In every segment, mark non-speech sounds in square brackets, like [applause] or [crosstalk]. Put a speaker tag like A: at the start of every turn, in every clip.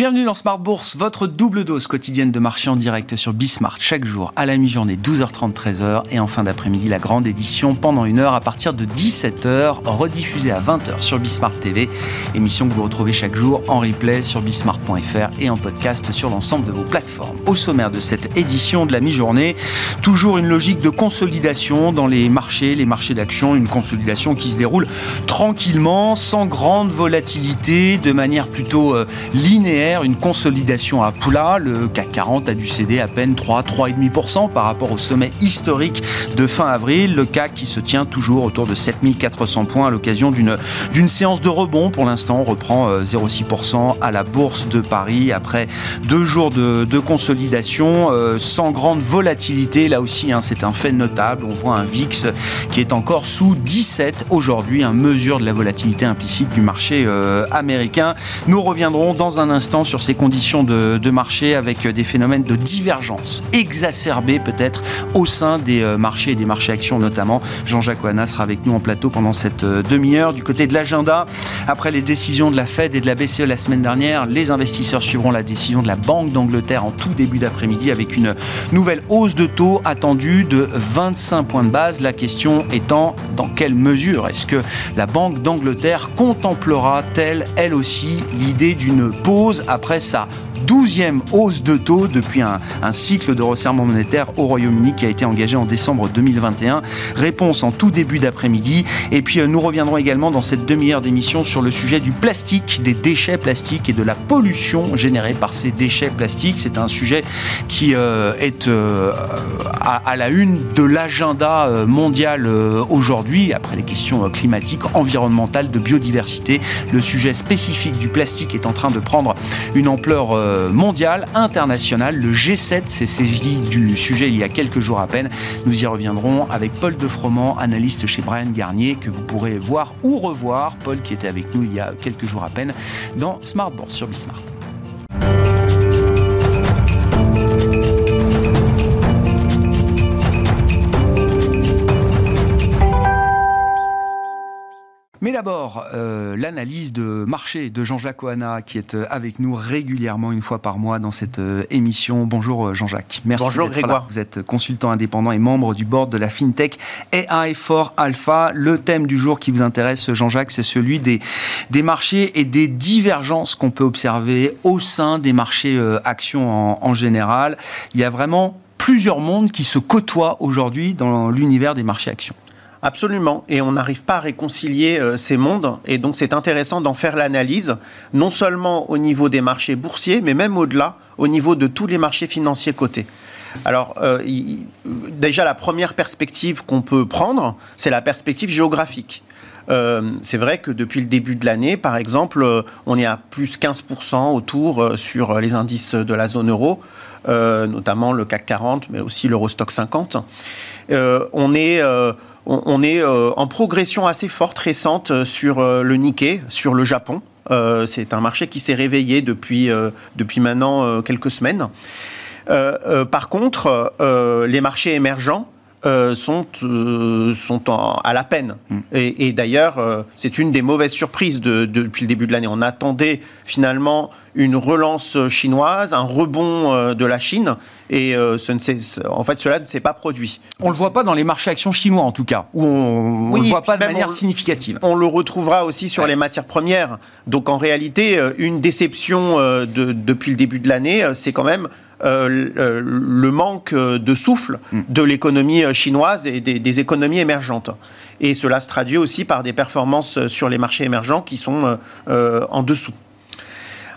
A: Bienvenue dans Smart Bourse, votre double dose quotidienne de marché en direct sur Bismart. Chaque jour à la mi-journée 12h30 13h et en fin d'après-midi la grande édition pendant une heure à partir de 17h rediffusée à 20h sur Bismart TV, émission que vous retrouvez chaque jour en replay sur bismart.fr et en podcast sur l'ensemble de vos plateformes. Au sommaire de cette édition de la mi-journée, toujours une logique de consolidation dans les marchés, les marchés d'action, une consolidation qui se déroule tranquillement, sans grande volatilité, de manière plutôt euh, une consolidation à plat. Le CAC 40 a dû céder à peine 3, 3,5% par rapport au sommet historique de fin avril. Le CAC qui se tient toujours autour de 7400 points à l'occasion d'une, séance de rebond. Pour l'instant, on reprend 0,6% euh, à la bourse de Paris après deux jours de, consolidation euh, sans grande volatilité. Là aussi, hein, c'est un fait notable. On voit un VIX qui est encore sous 17 aujourd'hui, un mesure de la volatilité implicite du marché euh, américain. Nous reviendrons dans un instant sur ces conditions de, marché avec des phénomènes de divergence exacerbés peut-être au sein des euh, marchés et des marchés actions notamment. Jean-Jacques Oana sera avec nous en plateau pendant cette euh, demi-heure. Du côté de l'agenda, après les décisions de la Fed et de la BCE la semaine dernière, les investisseurs suivront la décision de la Banque d'Angleterre en tout début d'après-midi avec une nouvelle hausse de taux attendue de 25 points de base. La question étant dans quelle mesure est-ce que la Banque d'Angleterre contemplera-t-elle elle aussi l'idée d'une pause après sa douzième hausse de taux depuis un, cycle de resserrement monétaire au Royaume-Uni qui a été engagé en décembre 2021. Réponse en tout début d'après-midi. Et puis euh, nous reviendrons également dans cette demi-heure d'émission sur le sujet du plastique, des déchets plastiques et de la pollution générée par ces déchets plastiques. C'est un sujet qui euh, est euh, à, la une de l'agenda mondial aujourd'hui, après les questions climatiques, environnementales, de biodiversité. Le sujet spécifique du plastique est en train de prendre une ampleur euh, mondial, international. Le G7 s'est saisi du sujet il y a quelques jours à peine. Nous y reviendrons avec Paul Defroment, analyste chez Brian Garnier, que vous pourrez voir ou revoir. Paul qui était avec nous il y a quelques jours à peine dans Smartboard sur Bismart. Mais d'abord, euh, l'analyse de marché de Jean-Jacques Oana, qui est euh, avec nous régulièrement une fois par mois dans cette euh, émission. Bonjour Jean-Jacques.
B: Merci. Bonjour Grégoire.
A: Vous êtes consultant indépendant et membre du board de la FinTech AI for Alpha. Le thème du jour qui vous intéresse, Jean-Jacques, c'est celui des, des marchés et des divergences qu'on peut observer au sein des marchés actions en, en général. Il y a vraiment plusieurs mondes qui se côtoient aujourd'hui dans l'univers des marchés actions.
B: Absolument. Et on n'arrive pas à réconcilier euh, ces mondes. Et donc, c'est intéressant d'en faire l'analyse, non seulement au niveau des marchés boursiers, mais même au-delà, au niveau de tous les marchés financiers cotés. Alors, euh, déjà, la première perspective qu'on peut prendre, c'est la perspective géographique. Euh, c'est vrai que depuis le début de l'année, par exemple, on est à plus 15% autour sur les indices de la zone euro, notamment le CAC 40, mais aussi l'Eurostock 50. on est on, est euh, en progression assez forte récente euh, sur euh, le Nikkei, sur le Japon. c'est un marché qui s'est réveillé depuis, depuis maintenant quelques semaines. par contre, les marchés émergents sont, sont à la peine. Mm. Et, d'ailleurs, c'est une des mauvaises surprises depuis le début de l'année. On attendait finalement une relance chinoise, un rebond de la Chine. Et euh, en fait, cela ne s'est pas produit.
A: On ne le voit pas dans les marchés actions chinois, en tout cas, où on ne le voit pas de manière significative.
B: On le retrouvera aussi sur les matières premières. Donc, en réalité, euh, une déception euh, depuis le début de l'année, c'est quand même le manque de souffle mm. de l'économie chinoise et des, économies émergentes. Et cela se traduit aussi par des performances sur les marchés émergents qui sont en dessous.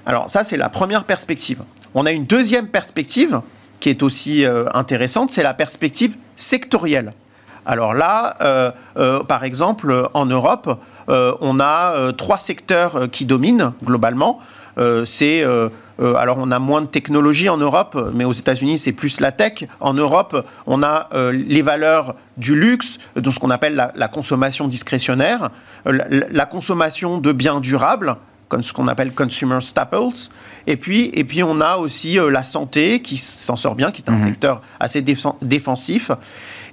B: Alors ça, c'est la première perspective. On a une deuxième perspective qui est aussi euh, intéressante, c'est la perspective sectorielle. Alors là, euh, euh, par exemple, en Europe, on a trois secteurs qui dominent globalement. c'est alors on a moins de technologie en Europe, mais aux États-Unis c'est plus la tech. En Europe, on a les valeurs du luxe, de ce qu'on appelle la, consommation discrétionnaire, la, consommation de biens durables, ce qu'on appelle consumer staples. Et puis, et puis on a aussi euh, la santé qui s'en sort bien, qui est un mhm. secteur assez défensif.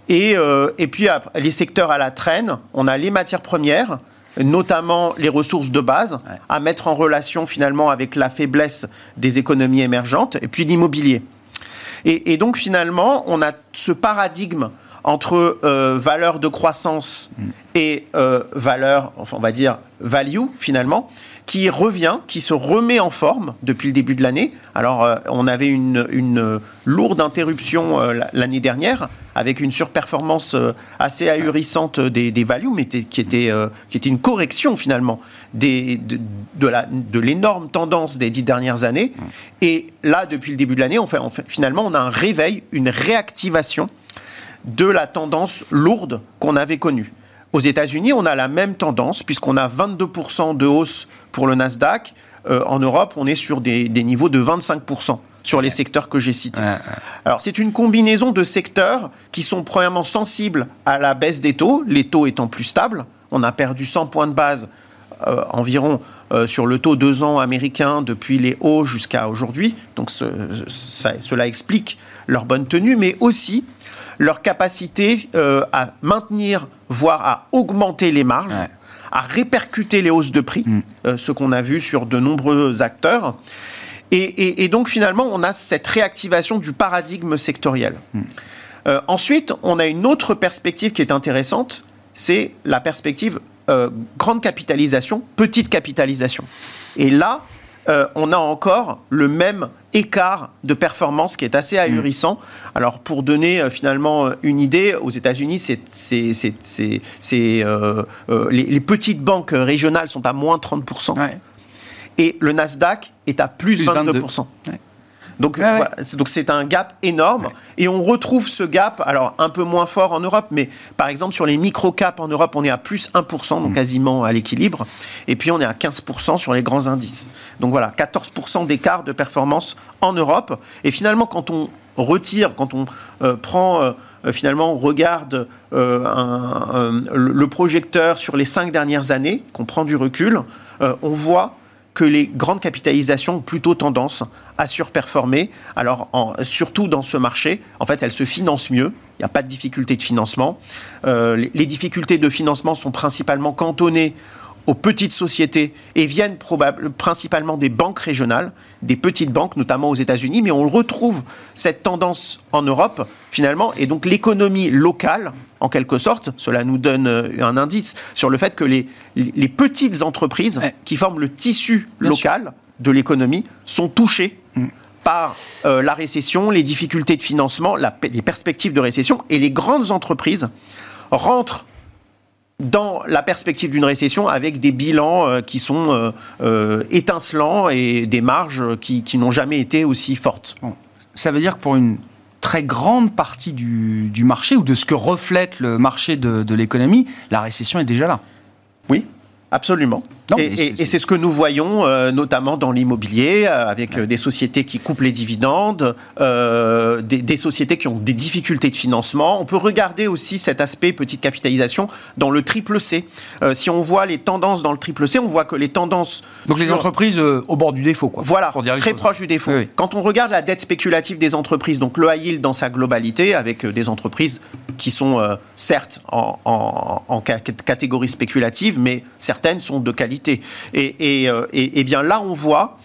B: Et, euh, et puis les secteurs à la traîne, on a les matières premières, notamment les ressources de base, à mettre en relation finalement avec la faiblesse des économies émergentes, et puis l'immobilier. Et, donc finalement, on a ce paradigme entre euh, valeur de croissance mm. et euh, valeur, enfin on va dire value finalement, qui revient, qui se remet en forme depuis le début de l'année. Alors, euh, on avait une, lourde interruption euh, l'année dernière avec une surperformance euh, assez ahurissante des, des values, mais qui, était, qui était une correction finalement des, de, de l'énorme tendance des dix dernières années. Et là, depuis le début de l'année, on fait, finalement, on a un réveil, une réactivation de la tendance lourde qu'on avait connue. Aux États-Unis, on a la même tendance, puisqu'on a 22% de hausse pour le Nasdaq. Euh, en Europe, on est sur des, niveaux de 25% sur les secteurs que j'ai cités. Alors, c'est une combinaison de secteurs qui sont premièrement sensibles à la baisse des taux, les taux étant plus stables. On a perdu 100 points de base euh, environ euh, sur le taux 2 ans américain depuis les hauts jusqu'à aujourd'hui. Donc, cela explique leur bonne tenue, mais aussi leur capacité à maintenir voire à augmenter les marges, à répercuter les hausses de prix, mm. euh, ce qu'on a vu sur de nombreux acteurs. Et, donc finalement, on a cette réactivation du paradigme sectoriel. Mm. Euh, ensuite, on a une autre perspective qui est intéressante, c'est la perspective euh, grande capitalisation, petite capitalisation. Et là, euh, on a encore le même écart de performance qui est assez mm. ahurissant. Alors, pour donner euh, finalement euh, une idée, aux États-Unis, c'est, les, petites banques régionales sont à moins 30%. Et le Nasdaq est à plus, 22%. Donc, donc c'est un gap énorme. Et on retrouve ce gap, alors un peu moins fort en Europe, mais par exemple sur les micro-caps en Europe, on est à plus 1%, donc mm. quasiment à l'équilibre. Et puis on est à 15% sur les grands indices. Donc voilà, 14% d'écart de performance en Europe. Et finalement, quand on retire, quand on euh, prend... Euh, euh, finalement, on regarde le projecteur sur les cinq dernières années, qu'on prend du recul, on voit que les grandes capitalisations ont plutôt tendance à surperformer. Alors, surtout dans ce marché, en fait, elles se financent mieux. Il n'y a pas de difficulté de financement. Euh, les, difficultés de financement sont principalement cantonnées aux petites sociétés et viennent principalement des banques régionales, des petites banques, notamment aux États-Unis, mais on retrouve cette tendance en Europe finalement, et donc l'économie locale, en quelque sorte, cela nous donne euh, un indice sur le fait que les, les petites entreprises qui forment le tissu local de l'économie sont touchées mm. par euh, la récession, les difficultés de financement, les perspectives de récession, et les grandes entreprises rentrent dans la perspective d'une récession avec des bilans euh, qui sont euh, euh, étincelants et des marges qui, n'ont jamais été aussi fortes.
A: Ça veut dire que pour une très grande partie du, marché ou de ce que reflète le marché de l'économie, la récession est déjà là.
B: Oui, absolument et, c'est ce que nous voyons euh, notamment dans l'immobilier, euh, avec euh, des sociétés qui coupent les dividendes, des, sociétés qui ont des difficultés de financement. On peut regarder aussi cet aspect petite capitalisation dans le triple C. si on voit les tendances dans le triple C, on voit que les tendances...
A: Donc les entreprises au bord du défaut, quoi.
B: Voilà, très proche du défaut. Quand on regarde la dette spéculative des entreprises, donc le high yield dans sa globalité, avec des entreprises qui sont certes en, en catégorie spéculative, mais certaines sont de qualité euh, et, bien là, on voit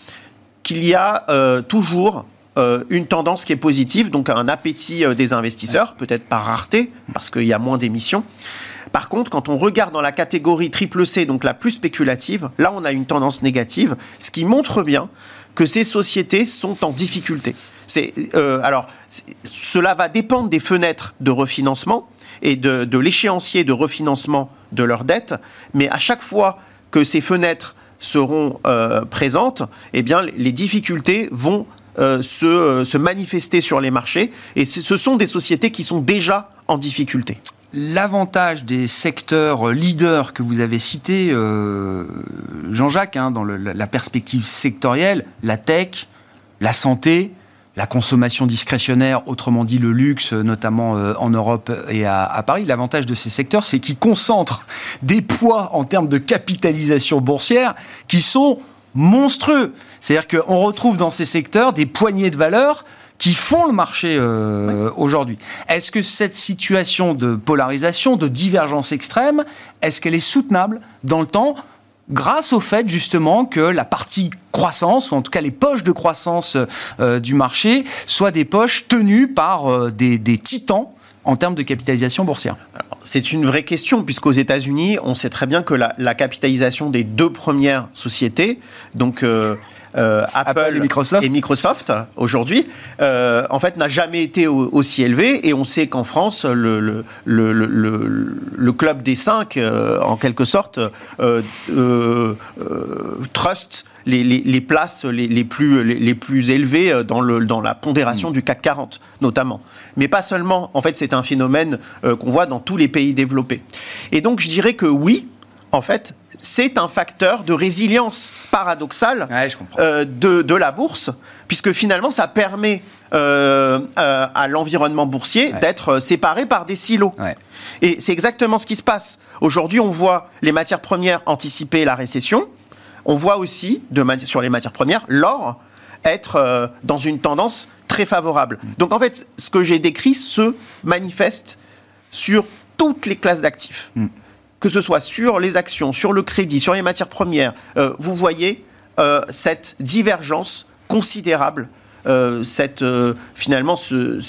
B: qu'il y a euh, toujours euh, une tendance qui est positive, donc un appétit des investisseurs, peut-être par rareté, parce qu'il y a moins d'émissions. Par contre, quand on regarde dans la catégorie triple C, donc la plus spéculative, là on a une tendance négative, ce qui montre bien que ces sociétés sont en difficulté. Alors, cela va dépendre des fenêtres de refinancement et de, de l'échéancier de refinancement de leurs dettes, mais à chaque fois que ces fenêtres seront euh, présentes, eh bien, les difficultés vont euh, se, euh, se, manifester sur les marchés. Et ce sont des sociétés qui sont déjà en difficulté.
A: L'avantage des secteurs leaders que vous avez cités, Jean-Jacques, hein, dans la perspective sectorielle, la tech, la santé, la consommation discrétionnaire, autrement dit le luxe, notamment euh, en Europe et à, Paris. L'avantage de ces secteurs, c'est qu'ils concentrent des poids en termes de capitalisation boursière qui sont monstrueux. C'est-à-dire qu'on retrouve dans ces secteurs des poignées de valeurs qui font le marché euh, aujourd'hui. Est-ce que cette situation de polarisation, de divergence extrême, est-ce qu'elle est soutenable dans le temps grâce au fait justement que la partie croissance, ou en tout cas les poches de croissance euh, du marché, soient des poches tenues par euh, des, titans en termes de capitalisation boursière.
B: C'est une vraie question, puisqu'aux États-Unis, on sait très bien que la, capitalisation des deux premières sociétés, donc euh, Apple, et Microsoft, aujourd'hui, euh, en fait, n'a jamais été aussi élevé. Et on sait qu'en France, le, le, le, le, club des cinq, euh, en quelque sorte, trust les, les, les, places les, les plus, les, plus élevées dans, le, dans la pondération du CAC 40, notamment. Mais pas seulement. En fait, c'est un phénomène qu'on voit dans tous les pays développés. Et donc, je dirais que oui, en fait, c'est un facteur de résilience paradoxale euh, de, la bourse, puisque finalement, ça permet euh, euh, à l'environnement boursier d'être séparé par des silos. Et c'est exactement ce qui se passe. Aujourd'hui, on voit les matières premières anticiper la récession. On voit aussi, de sur les matières premières, l'or être dans une tendance très favorable. Mm. Donc en fait, ce que j'ai décrit se manifeste sur toutes les classes d'actifs. Mm que ce soit sur les actions, sur le crédit, sur les matières premières, euh, vous voyez euh, cette divergence considérable, euh, cette, finalement ce,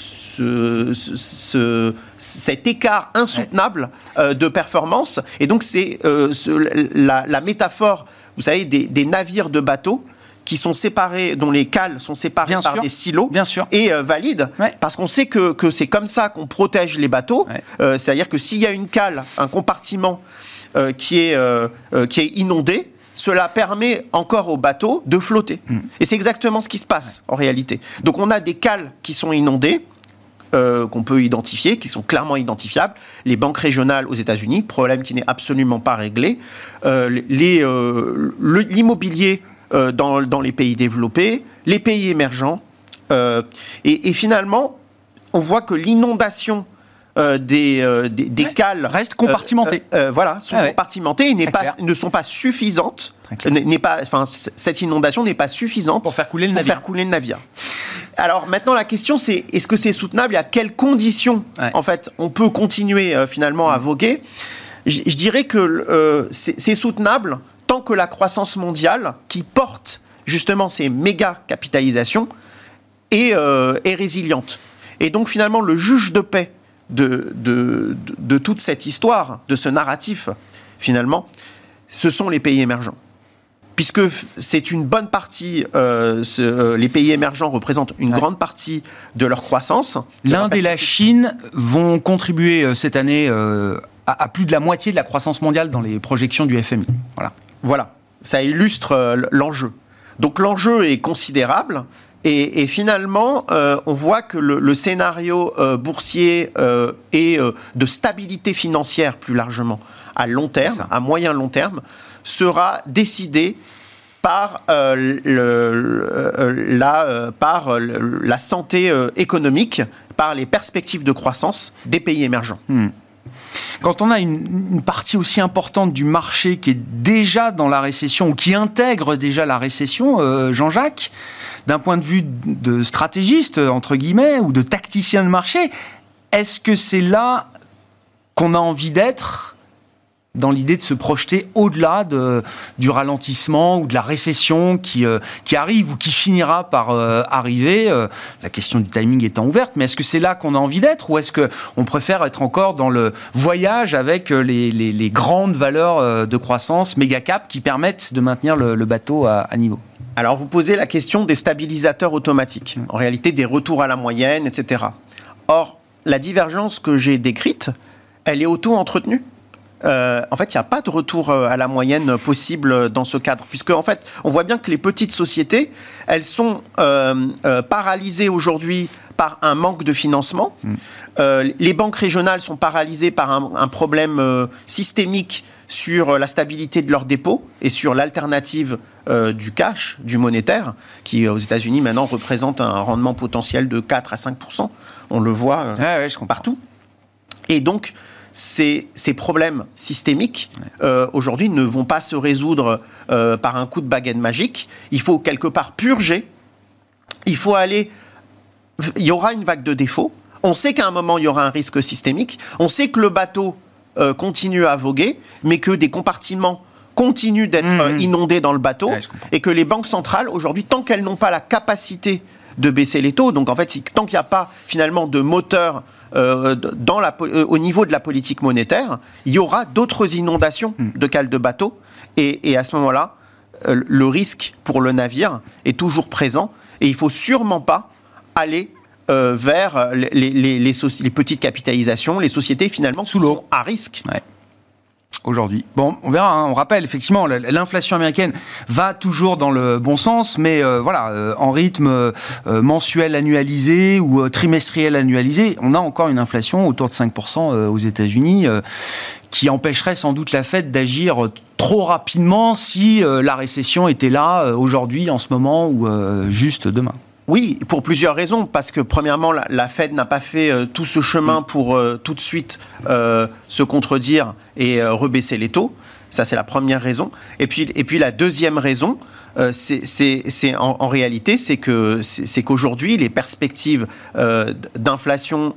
B: cet écart insoutenable de performance. Et donc c'est la, métaphore, vous savez, des, navires de bateaux qui sont séparés, dont les cales sont séparées par des silos,
A: Bien sûr.
B: et valide, parce qu'on sait que, que c'est comme ça qu'on protège les bateaux. Euh, c'est-à-dire que s'il y a une cale, un compartiment euh, qui, est, euh, qui est inondé, cela permet encore aux bateaux de flotter. Mm. Et c'est exactement ce qui se passe en réalité. Donc on a des cales qui sont inondées. qu'on peut identifier, qui sont clairement identifiables. Les banques régionales aux États-Unis, problème qui n'est absolument pas réglé. L'immobilier euh, dans, dans, les pays développés, les pays émergents. Euh, et, finalement, on voit que l'inondation euh, des, des, cales
A: reste compartimentée.
B: voilà, sont ah compartimentées et pas, ne sont pas suffisantes. N'est pas, enfin, cette inondation n'est pas suffisante
A: pour faire couler le navire.
B: Faire couler le navire. Alors maintenant, la question c'est est-ce que c'est soutenable et à quelles conditions en fait on peut continuer finalement à voguer? Je, je dirais que c'est soutenable tant que la croissance mondiale, qui porte justement ces méga capitalisations, est, euh, est résiliente. Et donc finalement, le juge de paix de, de, de, toute cette histoire, de ce narratif, finalement, ce sont les pays émergents. Puisque c'est une bonne partie, euh, euh, les pays émergents représentent une grande partie de leur croissance.
A: L'Inde et la Chine vont contribuer cette année à, à, plus de la moitié de la croissance mondiale dans les projections du FMI. Voilà.
B: Voilà, ça illustre euh, l'enjeu. Donc l'enjeu est considérable. Et, finalement, euh, on voit que le, scénario euh, boursier et de stabilité financière plus largement à long terme, à moyen long terme, sera décidé par, le, la, par la santé économique, par les perspectives de croissance des pays émergents. Hmm.
A: Quand on a une, partie aussi importante du marché qui est déjà dans la récession ou qui intègre déjà la récession, euh, Jean-Jacques, d'un point de vue de stratégiste, entre guillemets, ou de tacticien de marché, est-ce que c'est là qu'on a envie d'être dans l'idée de se projeter au-delà de, du ralentissement ou de la récession qui, euh, qui arrive ou qui finira par euh, arriver. Euh, la question du timing étant ouverte, mais est-ce que c'est là qu'on a envie d'être ou est-ce qu'on préfère être encore dans le voyage avec les, les, les grandes valeurs de croissance, méga cap, qui permettent de maintenir le, le bateau à, à niveau?
B: Alors, vous posez la question des stabilisateurs automatiques, en réalité des retours à la moyenne, etc. Or, la divergence que j'ai décrite, elle est auto-entretenue. Euh, en fait, il n'y a pas de retour euh, à la moyenne possible dans ce cadre, puisque en fait, on voit bien que les petites sociétés, elles sont euh, paralysées aujourd'hui par un manque de financement. Mm. les banques régionales sont paralysées par un, problème systémique sur la stabilité de leurs dépôts et sur l'alternative du cash, du monétaire, qui aux États-Unis maintenant représente un rendement potentiel de 4 à 5% On le voit partout. Et donc, ces, problèmes systémiques, euh, aujourd'hui, ne vont pas se résoudre euh, par un coup de baguette magique. Il faut quelque part purger. Il faut aller il y aura une vague de défauts. On sait qu'à un moment, il y aura un risque systémique. On sait que le bateau euh, continue à voguer, mais que des compartiments continuent d'être
A: Mmh.
B: euh, inondés dans le bateau.
A: Ouais,
B: et que les banques centrales, aujourd'hui, tant qu'elles n'ont pas la capacité de baisser les taux, donc en fait, tant qu'il n'y a pas finalement de moteur euh, dans la, euh, au niveau de la politique monétaire, il y aura d'autres inondations de cales de bateaux. Et, et à ce moment-là, euh, le risque pour le navire est toujours présent. Et il faut sûrement pas aller vers les, les- les- les soci- les petites capitalisations, les sociétés finalement
A: Sous l'eau.
B: à risque.
A: Aujourd'hui. Bon, on verra. hein. On rappelle effectivement, la- l'inflation américaine va toujours dans le bon sens, mais euh, voilà, euh, en rythme euh, mensuel annualisé ou trimestriel annualisé, on a encore une inflation autour de 5% euh, aux États-Unis. qui empêcherait sans doute la Fed d'agir trop rapidement si la récession était là aujourd'hui, en ce moment, ou juste demain.
B: Oui, pour plusieurs raisons. Parce que, premièrement, la, la Fed n'a pas fait euh, tout ce chemin pour euh, tout de suite euh, se contredire et rebaisser les taux. Ça, c'est la première raison. Et puis, et puis la deuxième raison, c'est c'est- c'est en, en réalité, c'est que c'est qu'aujourd'hui, les perspectives d'inflation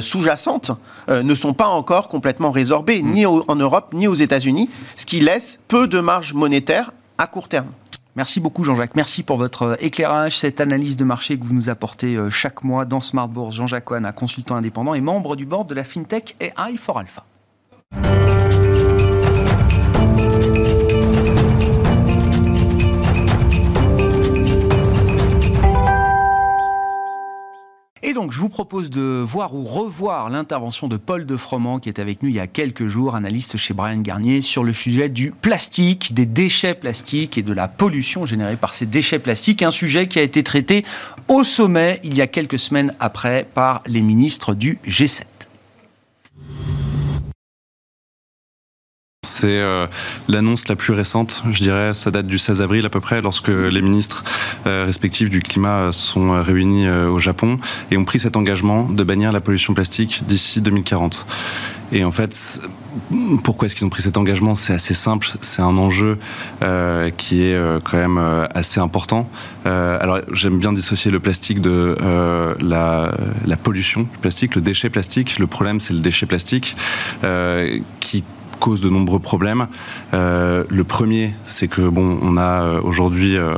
B: sous-jacente euh, ne sont pas encore complètement résorbées, ni au- en Europe, ni aux États-Unis, ce qui laisse peu de marge monétaire à court terme.
A: Merci beaucoup Jean-Jacques. Merci pour votre euh, éclairage, cette analyse de marché que vous nous apportez euh, chaque mois dans Smart Bourse. Jean-Jacques Oana, consultant indépendant et membre du board de la FinTech AI for Alpha. Je vous propose de voir ou revoir l'intervention de Paul de Froment, qui est avec nous il y a quelques jours, analyste chez Brian Garnier, sur le sujet du plastique, des déchets plastiques et de la pollution générée par ces déchets plastiques. Un sujet qui a été traité au sommet il y a quelques semaines après par les ministres du G7.
C: C'est euh, l'annonce la plus récente, je dirais, ça date du 16 avril à peu près, lorsque les ministres euh, respectifs du climat euh, sont réunis au Japon et ont pris cet engagement de bannir la pollution plastique d'ici 2040. Et en fait, pourquoi est-ce qu'ils ont pris cet engagement? C'est assez simple, c'est un enjeu qui est quand même assez important. Alors j'aime bien dissocier le plastique de la, pollution plastique, le déchet plastique. Le problème c'est le déchet plastique qui cause de nombreux problèmes. Euh, le premier, c'est que bon, on a euh, aujourd'hui euh,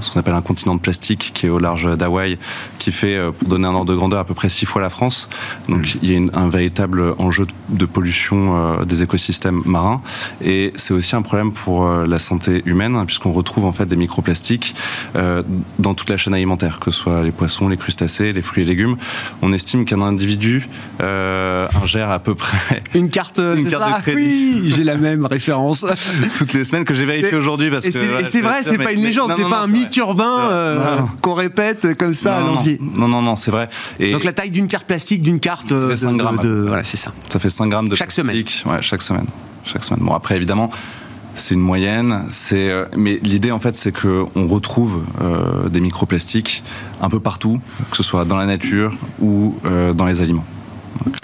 C: ce qu'on appelle un continent de plastique qui est au large d'Hawaï, qui fait, pour donner un ordre de grandeur, à peu près six fois la France. Donc il y a une- un véritable enjeu de, pollution des écosystèmes marins, et c'est aussi un problème pour la santé humaine, hein, puisqu'on retrouve en fait des microplastiques dans toute la chaîne alimentaire, que ce soit les poissons, les crustacés, les fruits et légumes. On estime qu'un individu ingère à peu près
A: Une carte, [laughs]
C: Une carte de crédit.
A: Oui, j'ai la même référence. [laughs]
C: toutes les semaines que j'ai vérifié aujourd'hui parce
A: Et
C: que
A: c'est vrai, c'est pas une légende, c'est pas un mythe urbain euh, qu'on répète comme ça à
C: non, non,
A: l'envie.
C: non, non, non, c'est vrai. Et
A: Donc la taille d'une carte plastique, d'une carte
C: Ça fait
A: euh,
C: 5
A: de-
C: grammes, à
A: de- voilà, c'est ça.
C: ça fait 5 grammes de
A: Chaque semaine.
C: plastique. Ouais, chaque semaine. Chaque semaine. Bon, après, évidemment, c'est une moyenne. C'est, euh, mais l'idée, en fait, c'est que on retrouve euh, des microplastiques un peu partout, que ce soit dans la nature ou euh, dans les aliments.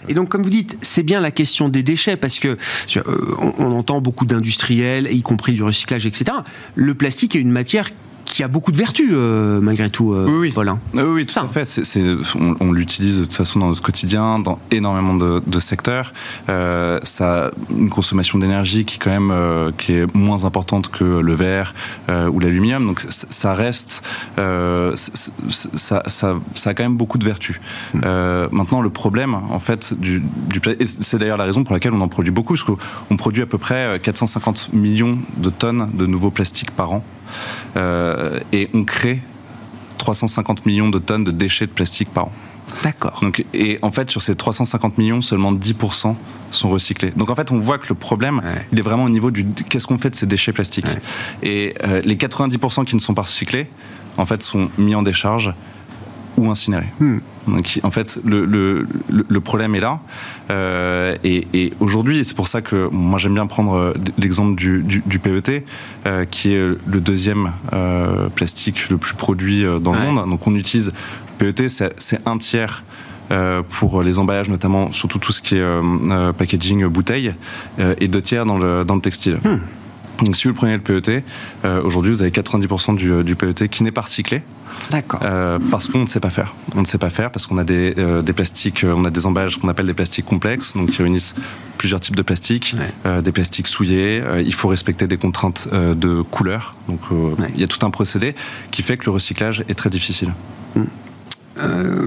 A: Et donc, comme vous dites, c'est bien la question des déchets, parce que euh, on, on entend beaucoup d'industriels, y compris du recyclage, etc. Le plastique est une matière qui a beaucoup de vertus, euh, malgré tout, euh,
C: Oui, oui.
A: Paul. hein.
C: Oui, oui, tout
A: Ça.
C: à fait. C'est- c'est- on on l'utilise de toute façon dans notre quotidien, dans énormément de, de secteurs. Euh, ça une consommation d'énergie qui, quand même, euh, qui est moins importante que le verre euh, ou l'aluminium. Donc, c- ça reste. euh, c- c- ça, ça, ça a quand même beaucoup de vertus. Euh, maintenant, le problème, en fait, du, du c'est d'ailleurs la raison pour laquelle on en produit beaucoup, parce qu'on produit à peu près 450 millions de tonnes de nouveaux plastiques par an. Euh, et on crée 350 millions de tonnes de déchets de plastique par an.
A: D'accord.
C: Donc, et en fait, sur ces 350 millions, seulement 10% sont recyclés. Donc en fait, on voit que le problème,
A: Ouais.
C: il est vraiment au niveau du qu'est-ce qu'on fait de ces déchets plastiques?
A: Ouais.
C: Et euh, les 90% qui ne sont pas recyclés, en fait, sont mis en décharge ou incinérés.
A: Hmm.
C: Donc en fait, le, le, le- le problème est là. Euh, et et aujourd'hui, et c'est pour ça que moi j'aime bien prendre euh, l'exemple du, du, du PET, euh, qui est le deuxième euh, plastique le plus produit dans
A: Ouais.
C: le monde. Donc on utilise PET, c'est un tiers. pour les emballages notamment, surtout tout ce qui est packaging bouteille, et deux tiers dans le, dans le textile. Donc si vous prenez le PET, aujourd'hui vous avez 90% du, du PET qui n'est pas recyclé.
D: D'accord.
C: parce qu'on ne sait pas faire. On ne sait pas faire parce qu'on a des, des plastiques, on a des emballages qu'on appelle des plastiques complexes, donc qui réunissent plusieurs types de plastiques, des plastiques souillés. il faut respecter des contraintes de couleur. Donc il y a tout un procédé qui fait que le recyclage est très difficile. Hmm.
D: Euh,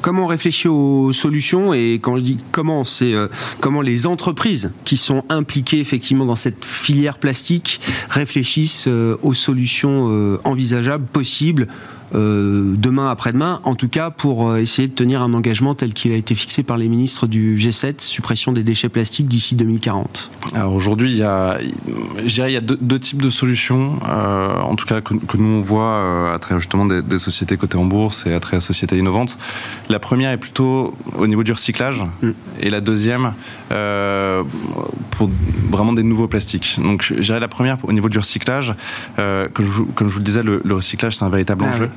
D: comment on réfléchit aux solutions et quand je dis comment, c'est euh, comment les entreprises qui sont impliquées effectivement dans cette filière plastique réfléchissent euh, aux solutions envisageables, possibles euh, demain après-demain, en tout cas pour euh, essayer de tenir un engagement tel qu'il a été fixé par les ministres du G7, suppression des déchets plastiques d'ici 2040
C: Alors aujourd'hui, il y a, je dirais, il y a deux, types de solutions, euh, en tout cas que, nous on voit à travers justement des, sociétés cotées en bourse et à travers sociétés innovantes. La première est plutôt au niveau du recyclage mm. et la deuxième pour vraiment des nouveaux plastiques. Donc je dirais la première au niveau du recyclage, comme je, comme, je, vous le disais, le, recyclage c'est un véritable ah enjeu.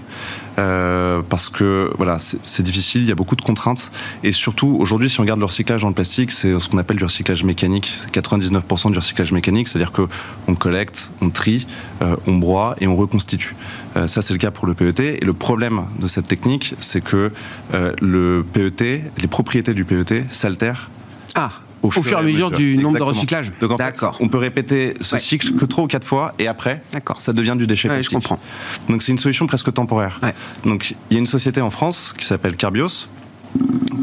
C: Euh, parce que voilà, c'est difficile, il y a beaucoup de contraintes. Et surtout, aujourd'hui, si on regarde le recyclage dans le plastique, c'est ce qu'on appelle du recyclage mécanique. C'est 99% du recyclage mécanique, c'est-à-dire qu'on collecte, on trie, euh, on broie et on reconstitue. Euh, ça, c'est le cas pour le PET. Et le problème de cette technique, c'est que le PET, les propriétés du PET s'altèrent.
D: Ah au fur, et à mesure, du nombre de recyclages.
C: Donc on peut répéter ce cycle que trois ou quatre fois et après, ça devient du déchet plastique.
D: Je comprends.
C: Donc c'est une solution presque temporaire. Donc il y a une société en France qui s'appelle Carbios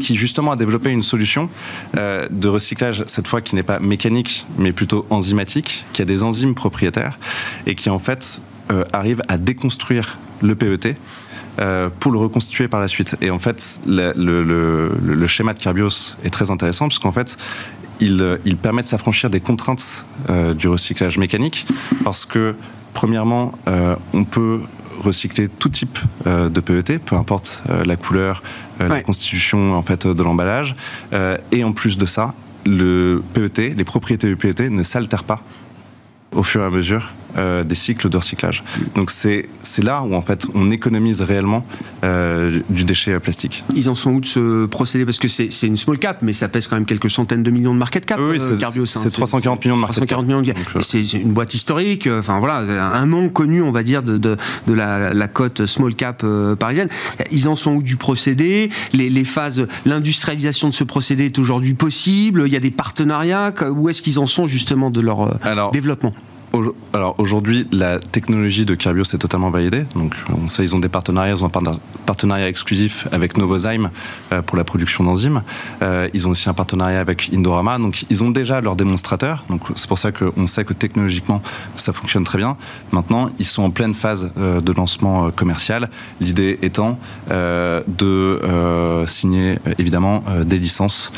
C: qui justement a développé une solution euh, de recyclage, cette fois qui n'est pas mécanique, mais plutôt enzymatique, qui a des enzymes propriétaires et qui en fait euh, arrive à déconstruire le PET pour le reconstituer par la suite. Et en fait, le, schéma de Carbios est très intéressant puisqu'en fait, il, il, permet de s'affranchir des contraintes euh, du recyclage mécanique parce que, premièrement, euh, on peut recycler tout type de PET, peu importe la couleur, la constitution en fait de l'emballage. et en plus de ça, le PET, les propriétés du PET ne s'altèrent pas au fur et à mesure euh, des cycles de recyclage. Donc c'est là où en fait on économise réellement euh, du déchet plastique.
D: Ils en sont où de ce procédé? Parce que c'est une small cap, mais ça pèse quand même quelques centaines de millions de market cap.
C: Oui, euh, c'est 340 millions de market 340 Millions
D: de... C'est une boîte historique, enfin voilà, un nom connu, on va dire, de, de, de la, la, cote small cap parisienne. Ils en sont où du procédé? Les, les phases, l'industrialisation de ce procédé est aujourd'hui possible? Il y a des partenariats? Où est-ce qu'ils en sont justement de leur développement?
C: Alors aujourd'hui, la technologie de Carbios est totalement validée. Donc on sait ils ont des partenariats, ils ont un partenariat exclusif avec Novozymes euh, pour la production d'enzymes. Euh, ils ont aussi un partenariat avec Indorama. Donc ils ont déjà leur démonstrateur. Donc c'est pour ça qu'on sait que technologiquement ça fonctionne très bien. Maintenant, ils sont en pleine phase euh, de lancement commercial. L'idée étant de signer évidemment des licences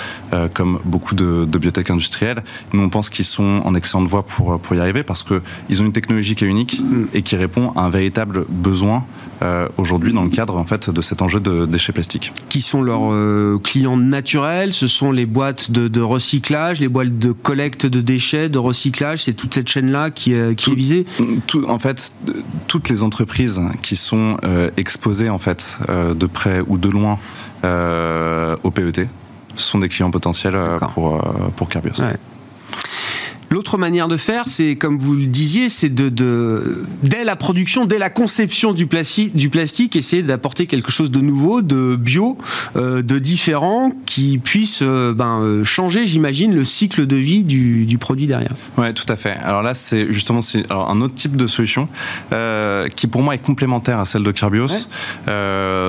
C: comme beaucoup de, de biotech industrielles. Nous on pense qu'ils sont en excellente voie pour pour y arriver parce parce qu'ils ont une technologie qui est unique et qui répond à un véritable besoin euh, aujourd'hui dans le cadre en fait de cet enjeu de déchets plastiques.
D: Qui sont leurs euh, clients naturels? Ce sont les boîtes de, recyclage, les boîtes de collecte de déchets, de recyclage. C'est toute cette chaîne-là qui, qui est visée?
C: en fait, toutes les entreprises qui sont euh, exposées en fait de près ou de loin au PET sont des clients potentiels pour pour Carbios.
D: L'autre manière de faire, c'est comme vous le disiez, c'est de, dès la production, dès la conception du plastique, du plastique essayer d'apporter quelque chose de nouveau, de bio, euh, de différent, qui puisse euh, ben, euh, changer, j'imagine, le cycle de vie du, produit derrière.
C: Oui, tout à fait. Alors là, c'est justement un autre type de solution qui, pour moi, est complémentaire à celle de Carbios.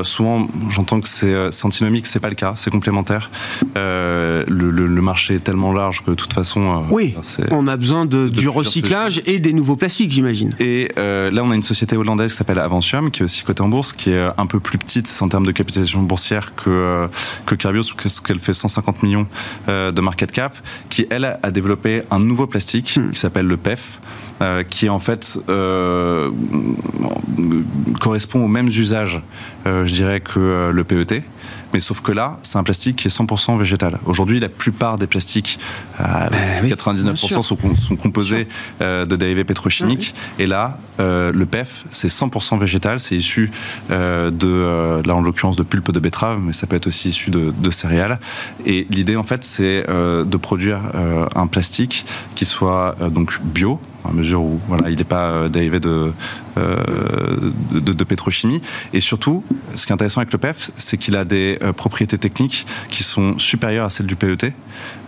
C: souvent, j'entends que c'est antinomique, c'est pas le cas, c'est complémentaire. Le, marché est tellement large que de toute façon,
D: oui on a besoin de, du recyclage et des nouveaux plastiques, j'imagine.
C: Et euh, là, on a une société hollandaise qui s'appelle Aventium, qui est aussi cotée en bourse, qui est un peu plus petite en termes de capitalisation boursière que, euh, que Carbios, parce qu'elle fait 150 millions euh, de market cap, qui, elle, a développé un nouveau plastique hmm. qui s'appelle le PEF. qui en fait correspond aux mêmes usages, je dirais, que le PET. Mais sauf que là, c'est un plastique qui est 100% végétal. Aujourd'hui, la plupart des plastiques, 99% euh, sont, composés euh, de dérivés pétrochimiques. Et là, euh, le PEF, c'est 100% végétal. C'est issu de, là en l'occurrence, de pulpe de betterave, mais ça peut être aussi issu de, de céréales. Et l'idée, en fait, c'est de produire un plastique qui soit donc bio, à mesure où voilà, il n'est pas dérivé de, de, de, pétrochimie. Et surtout, ce qui est intéressant avec le PEF, c'est qu'il a des propriétés techniques qui sont supérieures à celles du PET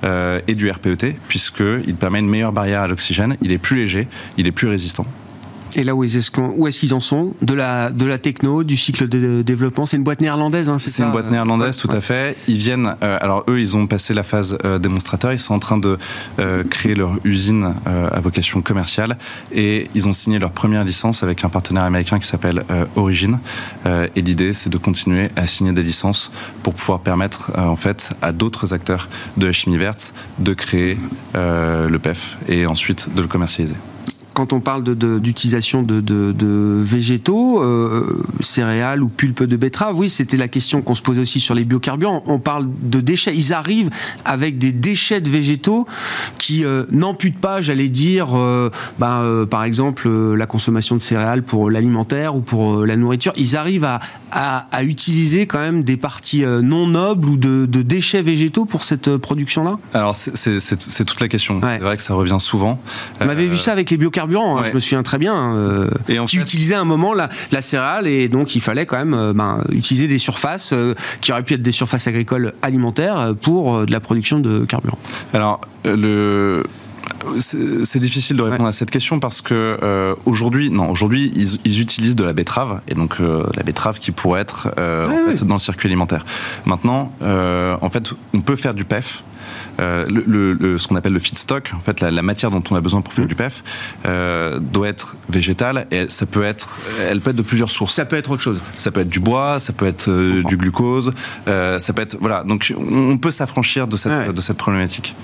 C: et du RPET, puisqu'il permet une meilleure barrière à l'oxygène, il est plus léger, il est plus résistant.
D: Et là, où est-ce qu'ils en sont de la, de la techno, du cycle de développement? C'est une boîte néerlandaise, hein, c'est
C: ça C'est une boîte néerlandaise, tout à fait. Ils viennent, euh, alors eux, ils ont passé la phase euh, démonstrateur, ils sont en train de euh, créer leur usine à vocation commerciale. Et ils ont signé leur première licence avec un partenaire américain qui s'appelle Origin. et l'idée, c'est de continuer à signer des licences pour pouvoir permettre, en fait, à d'autres acteurs de la chimie verte de créer le PEF et ensuite de le commercialiser
D: quand on parle d'utilisation de, de, végétaux, euh, céréales ou pulpe de betterave, oui, c'était la question qu'on se posait aussi sur les biocarburants. On parle de déchets. Ils arrivent avec des déchets de végétaux qui euh, n'amputent pas, j'allais dire, euh, ben, par exemple, la consommation de céréales pour l'alimentaire ou pour la nourriture. Ils arrivent à, à, utiliser quand même des parties non nobles ou de, déchets végétaux pour cette production-là?
C: Alors, c'est toute la question. C'est vrai que ça revient souvent.
D: On avait vu ça avec les biocarburants Hein, je me souviens très bien, euh, qui utilisait un moment la, la, céréale et donc il fallait quand même euh, ben, utiliser des surfaces euh, qui auraient pu être des surfaces agricoles alimentaires pour de la production de carburant.
C: Alors, le c'est difficile de répondre à cette question parce que aujourd'hui, non, aujourd'hui ils, utilisent de la betterave et donc la betterave qui pourrait être dans le circuit alimentaire. Maintenant, en fait, on peut faire du PEF euh, le, ce qu'on appelle le feedstock, en fait, la, matière dont on a besoin pour faire mmh. du PEF, euh, doit être végétale et ça peut être, elle peut être de plusieurs sources.
D: Ça peut être autre chose.
C: Ça peut être du bois, ça peut être euh, du glucose, ça peut être voilà. Donc on peut s'affranchir de cette de cette problématique.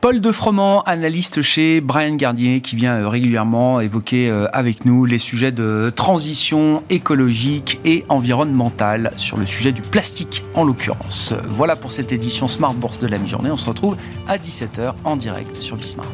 D: Paul Defroment, analyste chez Brian Garnier, qui vient euh, régulièrement évoquer euh, avec nous les sujets de transition écologique et environnementale sur le sujet du plastique en l'occurrence. Voilà pour cette édition Smart Bourse de la mi-journée. On se retrouve à 17h en direct sur Bismart.